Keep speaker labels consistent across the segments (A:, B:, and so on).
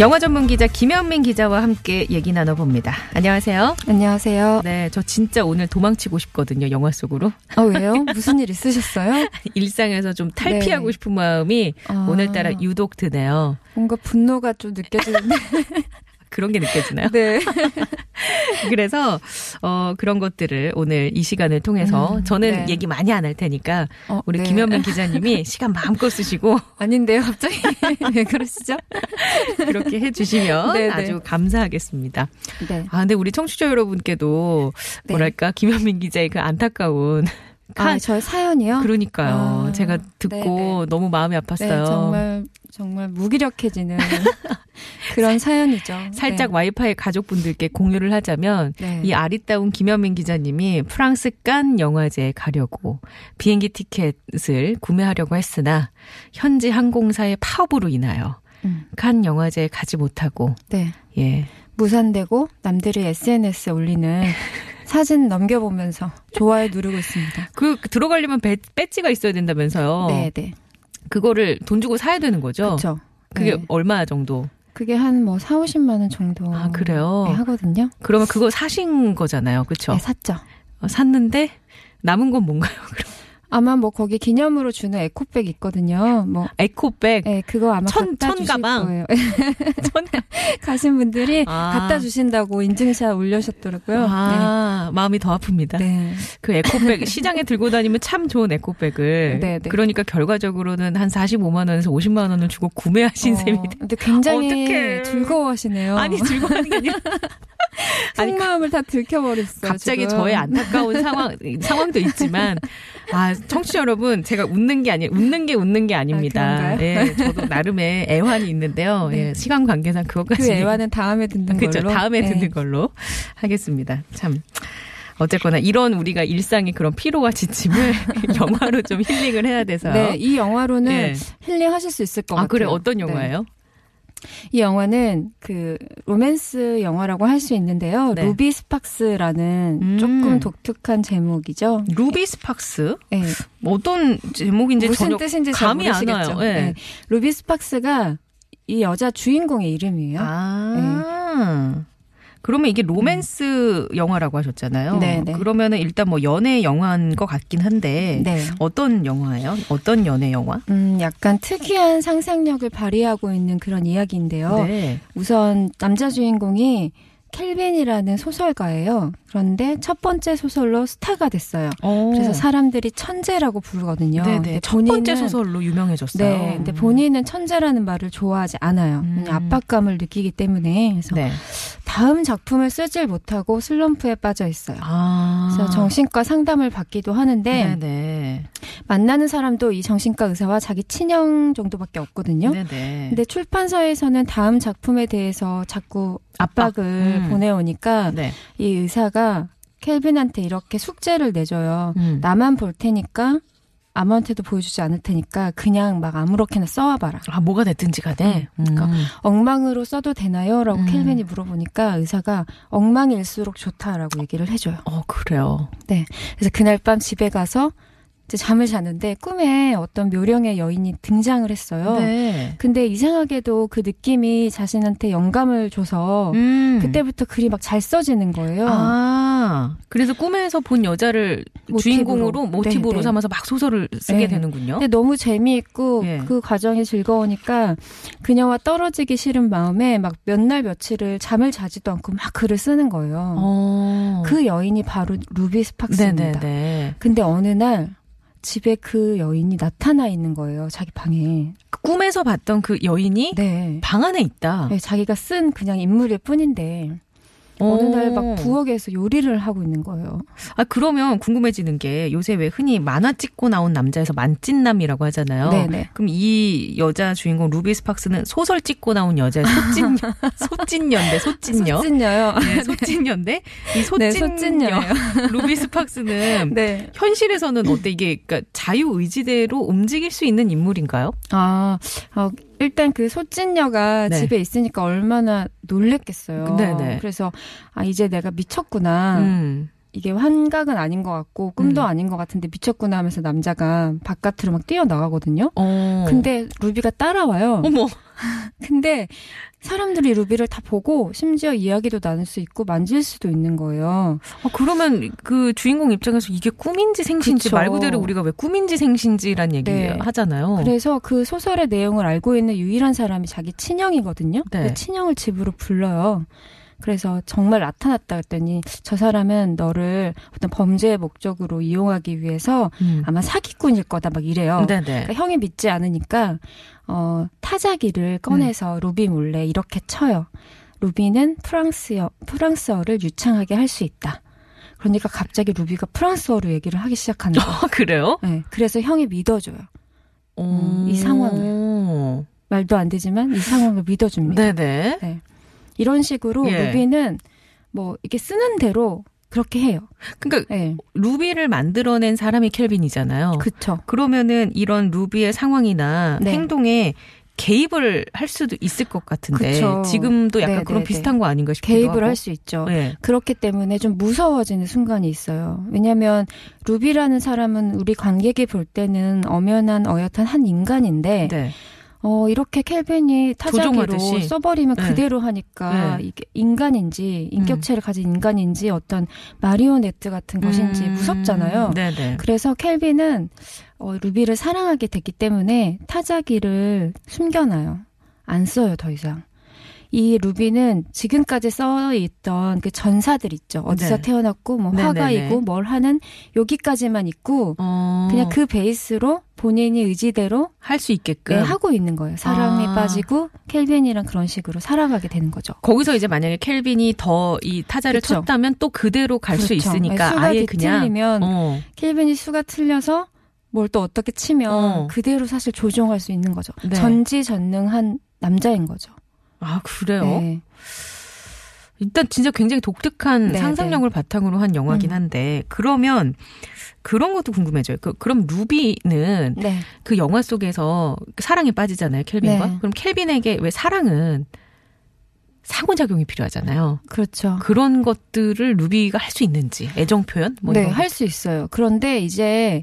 A: 영화 전문 기자 김현민 기자와 함께 얘기 나눠봅니다. 안녕하세요.
B: 안녕하세요.
A: 네, 저 진짜 오늘 도망치고 싶거든요, 영화 속으로.
B: 아, 왜요? 무슨 일 있으셨어요?
A: 일상에서 좀 탈피하고
B: 네.
A: 싶은 마음이
B: 아.
A: 오늘따라 유독 드네요.
B: 뭔가 분노가 좀 느껴지는데.
A: 그런 게 느껴지나요?
B: 네.
A: 그래서 어 그런 것들을 오늘 이 시간을 통해서
B: 음,
A: 저는
B: 네.
A: 얘기 많이 안 할 테니까
B: 어,
A: 우리
B: 네.
A: 김현민 기자님이 시간 마음껏 쓰시고
B: 아닌데요, 갑자기. 왜 그러시죠?
A: 그렇게 해주시면
B: 네, 네.
A: 아주 감사하겠습니다.
B: 네.
A: 아 근데 우리 청취자 여러분께도
B: 네.
A: 뭐랄까 김현민 기자의 그 안타까운
B: 아, 저의 사연이요?
A: 그러니까요.
B: 아,
A: 제가 듣고 너무 마음이 아팠어요.
B: 네, 정말, 정말 무기력해지는 그런 사연이죠.
A: 살짝
B: 네.
A: 와이파이 가족분들께 공유를 하자면
B: 네.
A: 이 아리따운 김현민 기자님이 프랑스 깐 영화제에 가려고 비행기 티켓을 구매하려고 했으나 현지 항공사의 파업으로 인하여
B: 음,
A: 칸 영화제에 가지 못하고
B: 네.
A: 예
B: 무산되고 남들이 SNS에 올리는 사진 넘겨보면서 좋아요 누르고 있습니다.
A: 그 들어가려면 배, 배지가 있어야 된다면서요.
B: 네, 네.
A: 그거를 돈 주고 사야 되는 거죠.
B: 그렇죠.
A: 그게
B: 네.
A: 얼마 정도?
B: 그게 한 뭐 4, 50만 원 정도
A: 아, 그래요?
B: 네, 하거든요.
A: 그러면 그거 사신 거잖아요. 그렇죠?
B: 네, 샀죠.
A: 샀는데 남은 건 뭔가요? 그럼
B: 아마 뭐 거기 기념으로 주는 에코백 있거든요. 뭐
A: 에코백
B: 네, 그거 아마
A: 천-
B: 갖다
A: 천 가방?
B: 거예요.
A: 천
B: 가신 분들이
A: 아.
B: 갖다 주신다고 인증샷 올리셨더라고요.
A: 아, 마음이 더 아픕니다.
B: 네.
A: 그 에코백 시장에 들고 다니면 참 좋은 에코백을
B: 네, 네.
A: 그러니까 결과적으로는 한 45만 원에서 50만 원을 주고 구매하신
B: 어,
A: 셈이
B: 근데 굉장히
A: 어떡해.
B: 즐거워하시네요.
A: 아니 즐거워하는 게 아니라 아니,
B: 속마음을 다 들켜버렸어요.
A: 갑자기
B: 지금.
A: 저의 안타까운 상황 상황도 있지만 아 청취자 여러분 제가 웃는 게 아니 웃는 게 웃는 게 아닙니다.
B: 아?
A: 예, 저도 나름의 애환이 있는데요.
B: 네.
A: 예, 시간 관계상 그것까지
B: 그 애와는 다음에 듣는
A: 그렇죠.
B: 걸로.
A: 다음에
B: 네.
A: 듣는 걸로 하겠습니다. 참. 어쨌거나 이런 우리가 일상의 그런 피로와 지침을 영화로 좀 힐링을 해야 돼서.
B: 네, 이 영화로는
A: 예.
B: 힐링하실 수 있을 것
A: 아,
B: 같아요.
A: 그래. 어떤
B: 네.
A: 영화예요?
B: 이 영화는 그 로맨스 영화라고 할 수 있는데요.
A: 네.
B: 루비 스팍스라는
A: 음.
B: 조금 독특한 제목이죠.
A: 루비 스팍스?
B: 네.
A: 어떤 제목인지
B: 무슨 뜻인지 잘
A: 감이 안. 와요. 예.
B: 네. 루비 스팍스가 이 여자 주인공의 이름이에요.
A: 아. 그러면 이게 로맨스 영화라고 하셨잖아요.
B: 네, 네.
A: 그러면은 일단 뭐 연애 영화인 것 같긴 한데
B: 네.
A: 어떤 영화예요? 어떤 연애 영화?
B: 음, 약간 특이한 상상력을 발휘하고 있는 그런 이야기인데요.
A: 네.
B: 우선 남자 주인공이 켈빈이라는 소설가예요. 그런데 첫 번째 소설로 스타가 됐어요.
A: 어.
B: 그래서 사람들이 천재라고 부르거든요.
A: 네네.
B: 근데
A: 첫 번째 소설로 유명해졌어요.
B: 네, 근데 본인은 천재라는 말을 좋아하지 않아요.
A: 음.
B: 압박감을 느끼기 때문에 그래서
A: 네.
B: 다음 작품을 쓰질 못하고 슬럼프에 빠져 있어요.
A: 아.
B: 그래서 정신과 상담을 받기도 하는데
A: 네네.
B: 만나는 사람도 이 정신과 의사와 자기 친형 정도밖에 없거든요.
A: 네네.
B: 근데 출판사에서는 다음 작품에 대해서 자꾸 압박을
A: 음.
B: 보내오니까
A: 네.
B: 이 의사가 켈빈한테 이렇게 숙제를 내줘요.
A: 음.
B: 나만 볼 테니까 아무한테도 보여주지 않을 테니까 그냥 막 아무렇게나 써와봐라.
A: 아, 뭐가 됐든지 간에.
B: 그러니까
A: 음.
B: 엉망으로 써도 되나요? 라고
A: 음.
B: 켈빈이 물어보니까 의사가 엉망일수록 좋다라고 얘기를 해줘요.
A: 어, 그래요.
B: 그래서 그날 밤 집에 가서 이제 잠을 자는데 꿈에 어떤 묘령의 여인이 등장을 했어요.
A: 네.
B: 근데 이상하게도 그 느낌이 자신한테 영감을 줘서
A: 음.
B: 그때부터 글이 막 잘 써지는 거예요.
A: 아, 그래서 꿈에서 본 여자를
B: 모티브로.
A: 주인공으로 모티브로
B: 네, 네.
A: 삼아서 막 소설을 쓰게
B: 네.
A: 되는군요.
B: 근데 너무 재미있고
A: 예.
B: 그 과정이 즐거우니까 그녀와 떨어지기 싫은 마음에 막 몇 날 며칠을 잠을 자지도 않고 막 글을 쓰는 거예요.
A: 어.
B: 그 여인이 바로 루비 스팍스입니다.
A: 네네네.
B: 근데 어느 날 집에 그 여인이 나타나 있는 거예요. 자기 방에.
A: 꿈에서 봤던 그 여인이
B: 네.
A: 방 안에 있다.
B: 네, 자기가 쓴 그냥 인물일 뿐인데 어느
A: 오.
B: 날막 부엌에서 요리를 하고 있는 거예요.
A: 아 그러면 궁금해지는 게 요새 왜 흔히 만화 찍고 나온 남자에서 만찢남이라고 하잖아요.
B: 네네.
A: 그럼 이 여자 주인공 루비 스팍스는 소설 찍고 나온 여자 소찐 소찐녀인데 소찐녀.
B: 소찐녀요.
A: 네, 소찐녀인데 이 소찐녀
B: 네.
A: 루비 스팍스는
B: 네.
A: 현실에서는 어때 이게 그러니까 자유 의지대로 움직일 수 있는 인물인가요?
B: 아, 어, 일단 그 소찐녀가
A: 네.
B: 집에 있으니까 얼마나 놀랬겠어요.
A: 네네.
B: 그래서 아 이제 내가 미쳤구나.
A: 음.
B: 이게 환각은 아닌 것 같고 꿈도
A: 음.
B: 아닌 것 같은데 미쳤구나 하면서 남자가 바깥으로 막 뛰어나가거든요.
A: 어.
B: 근데 루비가 따라와요.
A: 어머.
B: 근데 사람들이 루비를 다 보고 심지어 이야기도 나눌 수 있고 만질 수도 있는 거예요.
A: 어, 그러면 그 주인공 입장에서 이게 꿈인지 생신지
B: 그쵸.
A: 말 그대로 우리가 왜 꿈인지 생신지란 얘기
B: 네.
A: 하잖아요.
B: 그래서 그 소설의 내용을 알고 있는 유일한 사람이 자기 친형이거든요.
A: 네.
B: 그 친형을 집으로 불러요. 그래서 정말 나타났다 했더니 저 사람은 너를 어떤 범죄의 목적으로 이용하기 위해서
A: 음.
B: 아마 사기꾼일 거다 막 이래요.
A: 네네.
B: 그러니까 형이 믿지 않으니까 어 타자기를 꺼내서
A: 음.
B: 루비 몰래 이렇게 쳐요. 루비는 프랑스어 프랑스어를 유창하게 할 수 있다. 그러니까 갑자기 루비가 프랑스어로 얘기를 하기 시작하는 거예요.
A: 아, 그래요?
B: 네, 그래서 형이 믿어줘요. 음, 이 상황을. 말도 안 되지만 이 상황을 믿어줍니다.
A: 네네.
B: 이런 식으로
A: 예.
B: 루비는 뭐 이렇게 쓰는 대로 그렇게 해요.
A: 그러니까
B: 네,
A: 루비를 만들어낸 사람이 켈빈이잖아요.
B: 그쵸.
A: 그러면은 이런 루비의 상황이나
B: 네.
A: 행동에 개입을 할 수도 있을 것 같은데
B: 그쵸.
A: 지금도 약간
B: 네,
A: 그런
B: 네,
A: 비슷한 거 아닌가 싶기도
B: 개입을. 할 수 있죠.
A: 네.
B: 그렇기 때문에 좀 무서워지는 순간이 있어요. 왜냐하면 루비라는 사람은 우리 관객이 볼 때는 엄연한 어엿한 한 인간인데
A: 네.
B: 어 이렇게 켈빈이 타자기로. 써버리면
A: 네.
B: 그대로 하니까
A: 네.
B: 이게 인간인지 인격체를 가진 인간인지 어떤 마리오네트 같은 것인지
A: 음,
B: 무섭잖아요.
A: 네네.
B: 그래서 켈빈은 어, 루비를 사랑하게 됐기 때문에 타자기를 숨겨놔요. 안 써요, 더 이상. 이 루비는 지금까지 써 있던 그 전사들 있죠. 어디서
A: 네.
B: 태어났고 뭐
A: 네네네.
B: 화가이고 뭘 하는 여기까지만 있고
A: 어,
B: 그냥 그 베이스로 본인이 의지대로
A: 할 수 있게끔
B: 네, 하고 있는 거예요. 사랑에
A: 아.
B: 빠지고 켈빈이랑 그런 식으로 살아가게 되는 거죠.
A: 거기서 이제 만약에 켈빈이 더 이 타자를
B: 그쵸.
A: 쳤다면 또 그대로 갈수
B: 그렇죠.
A: 있으니까
B: 수가
A: 아예 그냥 어.
B: 켈빈이 수가 틀려서 뭘 또 어떻게 치면
A: 어.
B: 그대로 사실 조종할 수 있는 거죠.
A: 네.
B: 전지전능한 남자인 거죠.
A: 아 그래요?
B: 네.
A: 일단 진짜 굉장히 독특한
B: 네,
A: 상상력을 바탕으로 한 영화긴
B: 음.
A: 한데 그러면 그런 것도 궁금해져요. 그, 그럼 루비는
B: 네.
A: 그 영화 속에서 사랑에 빠지잖아요, 켈빈과.
B: 네.
A: 그럼 켈빈에게 왜 사랑은 상호작용이 필요하잖아요.
B: 그렇죠.
A: 그런 것들을 루비가 할 수 있는지 애정 표현 뭐
B: 네. 할 수 있어요. 그런데 이제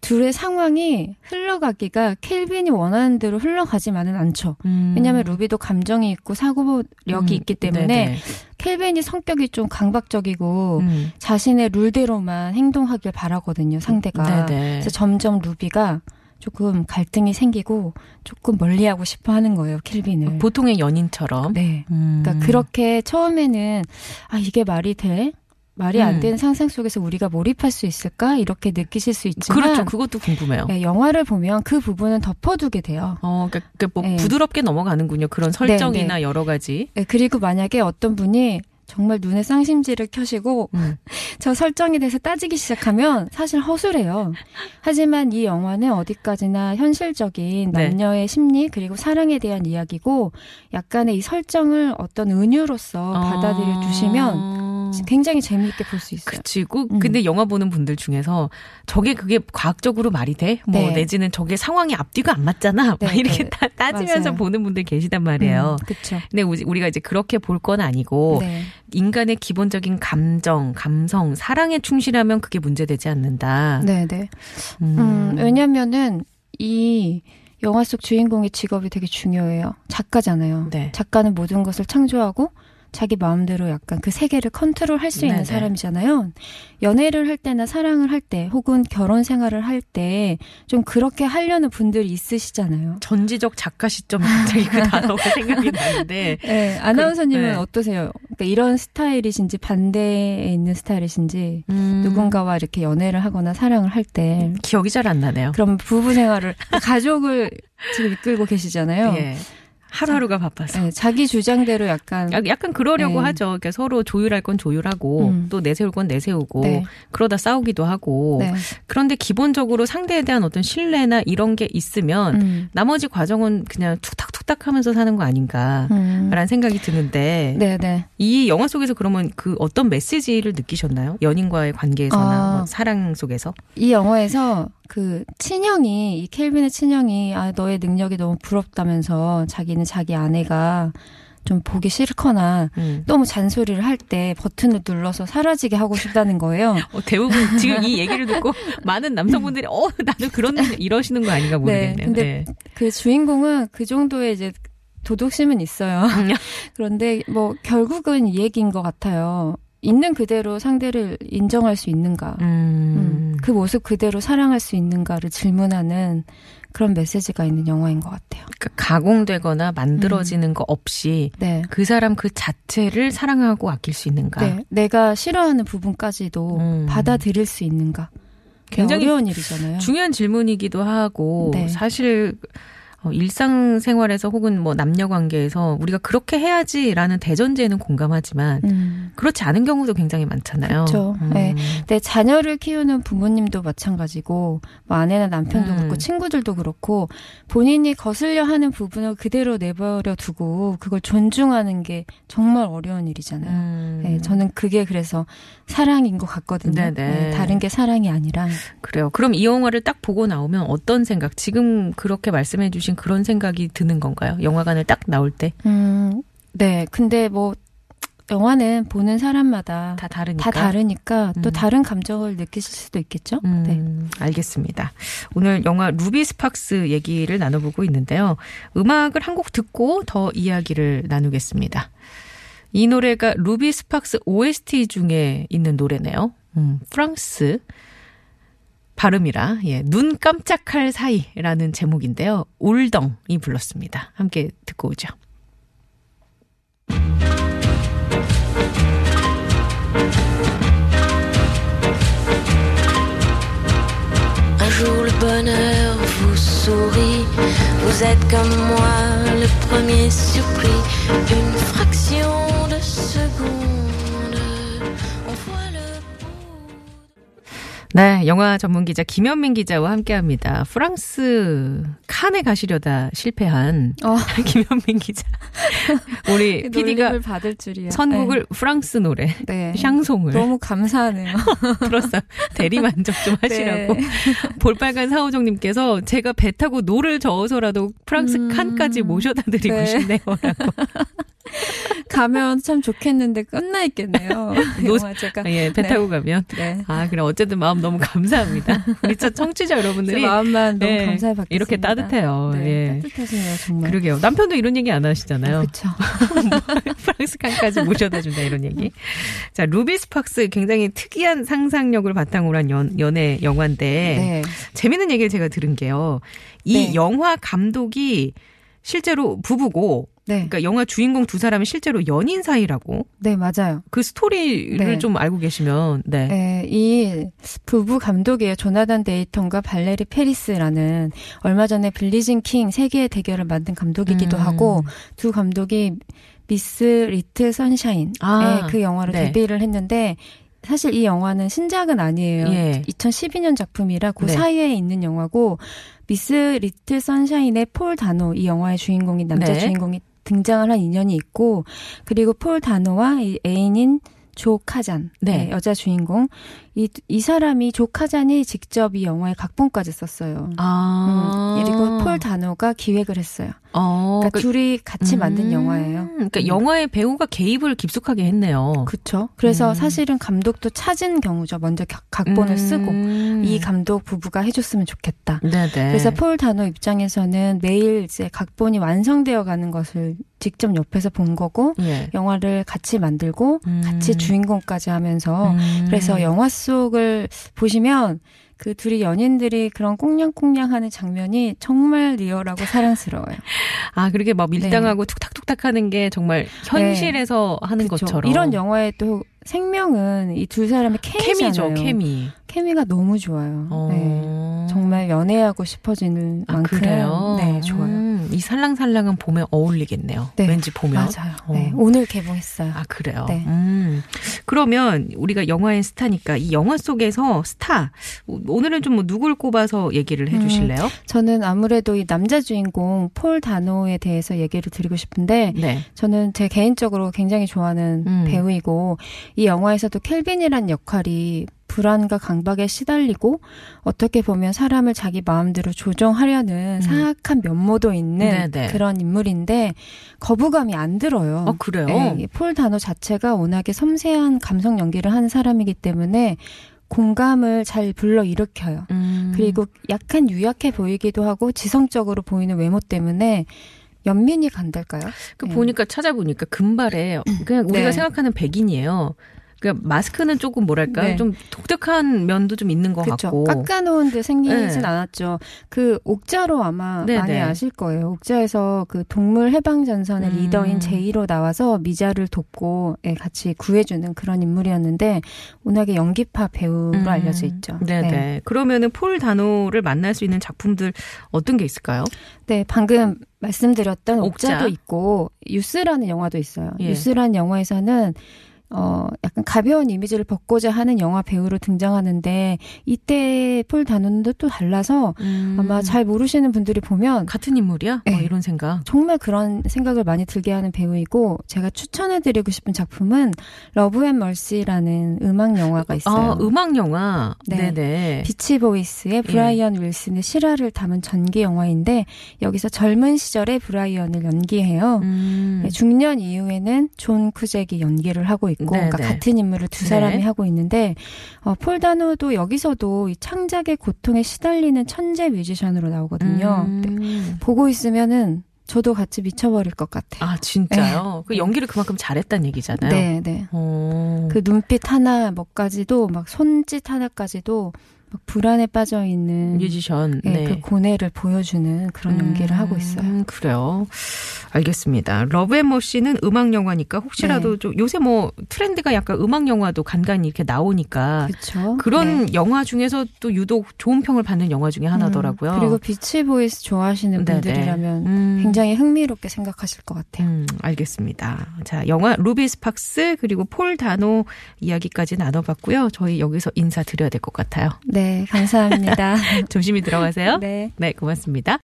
B: 둘의 상황이 흘러가기가 켈빈이 원하는 대로 흘러가지만은 않죠.
A: 음.
B: 왜냐하면 루비도 감정이 있고 사고력이
A: 음,
B: 있기 때문에
A: 네네.
B: 켈빈이 성격이 좀 강박적이고
A: 음.
B: 자신의 룰대로만 행동하길 바라거든요, 상대가.
A: 네네.
B: 그래서 점점 루비가 조금 갈등이 생기고 조금 멀리하고 싶어 하는 거예요, 켈빈을.
A: 보통의 연인처럼.
B: 네.
A: 음.
B: 그러니까 그렇게 처음에는 아 이게 말이 돼? 말이 안
A: 음.
B: 되는 상상 속에서 우리가 몰입할 수 있을까? 이렇게 느끼실 수 있지만
A: 그렇죠. 그것도 궁금해요.
B: 네, 영화를 보면 그 부분은 덮어두게 돼요.
A: 어, 그러니까, 그러니까 뭐
B: 네.
A: 부드럽게 넘어가는군요. 그런 설정이나 여러 가지.
B: 네, 그리고 만약에 어떤 분이 정말 눈에 쌍심지를 켜시고
A: 음.
B: 저 설정에 대해서 따지기 시작하면 사실 허술해요. 하지만 이 영화는 어디까지나 현실적인
A: 네.
B: 남녀의 심리 그리고 사랑에 대한 이야기고 약간의 이 설정을 어떤 은유로서 받아들여 주시면
A: 어.
B: 굉장히 재미있게 볼 수 있어요.
A: 그치. 그,
B: 음.
A: 근데 영화 보는 분들 중에서 저게 그게 과학적으로 말이 돼? 뭐
B: 네.
A: 내지는 저게 상황이 앞뒤가 안 맞잖아.
B: 네,
A: 막 이렇게
B: 네.
A: 따,
B: 맞아요.
A: 보는 분들 계시단 말이에요.
B: 그렇죠.
A: 근데 우리- 우리가 이제 그렇게 볼 건 아니고
B: 네.
A: 인간의 기본적인 감정, 감성, 사랑에 충실하면 그게 문제되지 않는다.
B: 네, 네.
A: 음.
B: 음, 왜냐면은 이 영화 속 주인공의 직업이 되게 중요해요. 작가잖아요.
A: 네.
B: 작가는 모든 것을 창조하고 자기 마음대로 약간 그 세계를 컨트롤할 수 있는
A: 네네.
B: 사람이잖아요. 연애를 할 때나 사랑을 할 때 혹은 결혼 생활을 할 때 좀 그렇게 하려는 분들이 있으시잖아요.
A: 전지적 작가 시점에 갑자기 그 단어가 생각이 나는데
B: 네, 아나운서님은
A: 네.
B: 어떠세요? 그러니까 이런 스타일이신지 반대에 있는 스타일이신지
A: 음.
B: 누군가와 이렇게 연애를 하거나 사랑을 할 때
A: 기억이 잘 안 나네요.
B: 그럼 부부 생활을 가족을 지금 이끌고 계시잖아요.
A: 예. 하루하루가 바빠서.
B: 네, 자기 주장대로 약간
A: 약- 약간 그러려고
B: 네.
A: 하죠. 그러니까 서로 조율할 건 조율하고
B: 음.
A: 또 내세울 건 내세우고
B: 네.
A: 그러다 싸우기도 하고
B: 네.
A: 그런데 기본적으로 상대에 대한 어떤 신뢰나 이런 게 있으면
B: 음.
A: 나머지 과정은 그냥 툭탁툭탁 하면서 사는 거 아닌가라는
B: 음.
A: 생각이 드는데
B: 네, 네.
A: 이 영화 속에서 그러면 그 어떤 메시지를 느끼셨나요? 연인과의 관계에서나
B: 아.
A: 뭐 사랑 속에서?
B: 이 영화에서 그 친형이 이 켈빈의 친형이 아 너의 능력이 너무 부럽다면서 자기는 자기 아내가 좀 보기 싫거나
A: 음.
B: 너무 잔소리를 할 때 버튼을 눌러서 사라지게 하고 싶다는 거예요.
A: 어, 대부분 지금 이 얘기를 듣고 많은 남성분들이 어 나도 그런 이러시는 거 아닌가 모르겠네요.
B: 네, 근데
A: 네.
B: 그 주인공은 그 정도의 이제 도덕심은 있어요.
A: 음.
B: 그런데 뭐 결국은 이 얘기인 것 같아요. 있는 그대로 상대를 인정할 수 있는가?
A: 음.
B: 음, 그 모습 그대로 사랑할 수 있는가를 질문하는 그런 메시지가 있는 영화인 것 같아요.
A: 그러니까 가공되거나 만들어지는 거 없이
B: 네.
A: 그 사람 그 자체를 사랑하고 아낄 수 있는가?
B: 네. 내가 싫어하는 부분까지도
A: 음.
B: 받아들일 수 있는가? 굉장히
A: 굉장히
B: 어려운 일이잖아요.
A: 중요한 질문이기도 하고
B: 네.
A: 사실 어, 일상생활에서 혹은 뭐 남녀 관계에서 우리가 그렇게 해야지라는 대전제에는 공감하지만
B: 음.
A: 그렇지 않은 경우도 굉장히 많잖아요.
B: 그렇죠.
A: 음.
B: 네. 내 자녀를 키우는 부모님도 마찬가지고 뭐 아내나 남편도
A: 음.
B: 그렇고 친구들도 그렇고 본인이 거슬려 하는 부분을 그대로 내버려 두고 그걸 존중하는 게 정말 어려운 일이잖아요.
A: 음.
B: 네, 저는 그게 그래서 사랑인 것 같거든요.
A: 네네.
B: 네, 다른 게 사랑이 아니라.
A: 그래요. 그럼 이 영화를 딱 보고 나오면 어떤 생각, 지금 그렇게 말씀해 주신 그런 생각이 드는 건가요? 영화관을 딱 나올 때?
B: 음, 네. 근데 뭐 영화는 보는 사람마다
A: 다 다르니까.
B: 다 다르니까 또
A: 음.
B: 다른 감정을 느끼실 수도 있겠죠.
A: 음,
B: 네.
A: 알겠습니다. 오늘 영화 루비 스팍스 얘기를 나눠보고 있는데요. 음악을 한 곡 듣고 더 이야기를 나누겠습니다. 이 노래가 루비 스팍스 OST 중에 있는 노래네요. 음, 프랑스 발음이라 예, 눈 깜짝할 사이라는 제목인데요. 올덩이 불렀습니다. 함께 듣고 오죠. 네, 영화 전문 기자 김현민 기자와 함께 합니다. 프랑스 칸에 가시려다 실패한
B: 어,
A: 김현민 기자. 우리 PD가
B: 놀림을 받을 줄이야.
A: 선곡을 프랑스 노래
B: 네. 네.
A: 샹송을
B: 너무 감사하네요.
A: 들었어요. 대리 만족 좀 하시라고.
B: 네.
A: 볼빨간 사오정 님께서 제가 배 타고 노를 저어서라도 프랑스
B: 음.
A: 칸까지 모셔다 드리고
B: 네.
A: 싶네요라고.
B: 가면 참 좋겠는데 끝나 있겠네요.
A: 노-
B: 영화 제가.
A: 예, 배
B: 네.
A: 타고 가면.
B: 네.
A: 아, 그래. 어쨌든 마음 너무 감사합니다. 우리 첫 청취자
B: 제
A: 여러분들이
B: 마음만 너무
A: 네,
B: 감사히 받겠습니다.
A: 이렇게 따뜻해요.
B: 네,
A: 예.
B: 따뜻하시네요, 정말.
A: 그러게요. 남편도 이런 얘기 안 하시잖아요.
B: 그렇죠.
A: 프랑스 칸까지 모셔다 준다 이런 얘기. 자, 루비 스팍스 굉장히 특이한 상상력을 바탕으로 한 연, 연애 영화인데
B: 네.
A: 재밌는 얘기를 제가 들은 게요. 이
B: 네.
A: 영화 감독이 실제로 부부고
B: 네.
A: 그러니까 영화 주인공 두 사람이 실제로 연인 사이라고
B: 네, 맞아요.
A: 그 스토리를
B: 네.
A: 좀 알고 계시면 네.
B: 네, 이 부부 감독이에요. 조나단 데이턴과 발레리 페리스라는 얼마 전에 빌리진 킹 세기의 대결을 만든 감독이기도
A: 음.
B: 하고 두 감독이 미스 리틀 선샤인
A: 아,
B: 그 영화를
A: 네.
B: 데뷔를 했는데 사실 이 영화는 신작은 아니에요.
A: 예.
B: 2012년 작품이라 그
A: 네.
B: 사이에 있는 영화고 미스 리틀 선샤인의 폴 다노 이 영화의 주인공인 남자
A: 네.
B: 주인공이 등장을 한 인연이 있고 그리고 폴 다노와 이 애인인 조 카잔
A: 네.
B: 네, 여자 주인공 이, 이 사람이 조 카잔이 직접 이 영화의 각본까지 썼어요.
A: 아.
B: 음, 그리고 폴 다노가 기획을 했어요.
A: 어,
B: 그러니까 둘이 같이 만든
A: 음,
B: 영화예요.
A: 그러니까
B: 음.
A: 영화의 배우가 개입을 깊숙하게 했네요.
B: 그렇죠. 그래서
A: 음.
B: 사실은 감독도 찾은 경우죠. 먼저 각- 각본을
A: 음.
B: 쓰고 이 감독 부부가 해줬으면 좋겠다.
A: 네네.
B: 그래서 폴 다노 입장에서는 매일 이제 각본이 완성되어 가는 것을 직접 옆에서 본 거고
A: 예.
B: 영화를 같이 만들고
A: 음.
B: 같이 주인공까지 하면서
A: 음.
B: 그래서 영화 속을 보시면 그 둘이 연인들이 그런 꽁냥꽁냥 하는 장면이 정말 리얼하고 사랑스러워요.
A: 아, 그렇게 막 밀당하고 툭탁툭탁 하는 게 정말 현실에서 하는
B: 네. 그쵸?
A: 것처럼.
B: 이런 영화의 또 생명은 이 두 사람의 케미잖아요.
A: 케미죠, 케미.
B: 케미가 너무 좋아요.
A: 어.
B: 네. 정말 연애하고 싶어지는
A: 아,
B: 만큼
A: 그래요?
B: 네 좋아요.
A: 음, 이 살랑살랑은 봄에 어울리겠네요.
B: 네,
A: 왠지 보면.
B: 맞아요. 네,
A: 어.
B: 오늘 개봉했어요.
A: 아, 그래요?
B: 네.
A: 음. 그러면 우리가 영화의 스타니까 이 영화 속에서 스타, 오늘은 좀 뭐 누굴 꼽아서 얘기를 해 주실래요?
B: 저는 아무래도 이 남자 주인공 폴 다노에 대해서 얘기를 드리고 싶은데
A: 네.
B: 저는 제 개인적으로 굉장히 좋아하는
A: 음.
B: 배우이고 이 영화에서도 켈빈이란 역할이 불안과 강박에 시달리고 어떻게 보면 사람을 자기 마음대로 조정하려는
A: 음.
B: 사악한 면모도 있는
A: 네네.
B: 그런 인물인데 거부감이 안 들어요.
A: 어, 그래요?
B: 네, 이폴 다노 자체가 워낙에 섬세한 감성 연기를 하는 사람이기 때문에 공감을 잘 불러 일으켜요.
A: 음.
B: 그리고 약간 유약해 보이기도 하고 지성적으로 보이는 외모 때문에 연민이 간달까요?
A: 그
B: 네.
A: 보니까 찾아보니까 금발에 그냥 우리가
B: 네.
A: 생각하는 백인이에요. 그러니까 마스크는 조금 뭐랄까
B: 네.
A: 좀 독특한 면도 좀 있는 것
B: 그렇죠.
A: 같고.
B: 깎아놓은 듯 생기진
A: 네.
B: 않았죠. 그 옥자로 아마
A: 네,
B: 많이
A: 네.
B: 아실 거예요. 옥자에서 그 동물 해방 전선의
A: 음.
B: 리더인 제이로 나와서 미자를 돕고 예, 같이 구해주는 그런 인물이었는데 워낙에 연기파 배우로
A: 음.
B: 알려져 있죠.
A: 네네. 그러면은 폴 다노를 만날 수 있는 작품들 어떤 게 있을까요?
B: 네, 방금 말씀드렸던
A: 옥자.
B: 옥자도 있고 유스라는 영화도 있어요.
A: 예.
B: 유스라는 영화에서는 어 약간 가벼운 이미지를 벗고자 하는 영화 배우로 등장하는데 이때 폴 다노도 또 달라서 아마 잘 모르시는 분들이 보면
A: 같은 인물이야?
B: 네.
A: 어, 이런 생각.
B: 정말 그런 생각을 많이 들게 하는 배우이고 제가 추천해 드리고 싶은 작품은 러브 앤 멀시라는 음악 영화가 있어요.
A: 아, 음악 영화.
B: 네.
A: 네네.
B: 비치 보이스의 브라이언 윌슨의 실화를 담은 전기 영화인데 여기서 젊은 시절의 브라이언을 연기해요.
A: 음.
B: 네, 중년 이후에는 존 쿠잭이 연기를 하고 있고
A: 네,
B: 그러니까
A: 네.
B: 같은 인물을 두 사람이
A: 네.
B: 하고 있는데 어, 폴 다노도 여기서도 이 창작의 고통에 시달리는 천재 뮤지션으로 나오거든요.
A: 음.
B: 네, 보고 있으면은 저도 같이 미쳐버릴 것 같아요.
A: 아, 진짜요? 그 연기를 그만큼 잘했다는 얘기잖아요.
B: 네, 네.
A: 어.
B: 그 눈빛 하나 뭐까지도 막 손짓 하나까지도 막 불안에 빠져 있는
A: 뮤지션.
B: 네,
A: 네.
B: 그 고뇌를 보여주는 그런 연기를 하고 있어요.
A: 음, 그래요. 알겠습니다. 러브앤머씨는 음악 영화니까 혹시라도
B: 네.
A: 좀 요새 뭐 트렌드가 약간 음악 영화도 간간히 이렇게 나오니까
B: 그렇죠.
A: 그런 영화 중에서 또 유독 좋은 평을 받는 영화 중에 하나더라고요.
B: 그리고 비치 보이스 좋아하시는
A: 네네.
B: 분들이라면
A: 음.
B: 굉장히 흥미롭게 생각하실 것 같아요.
A: 음, 알겠습니다. 자, 영화 루비 스팍스 그리고 폴 다노 이야기까지 나눠봤고요. 저희 여기서 인사드려야 될 것 같아요.
B: 네, 감사합니다.
A: 조심히 들어가세요.
B: 네.
A: 네, 고맙습니다.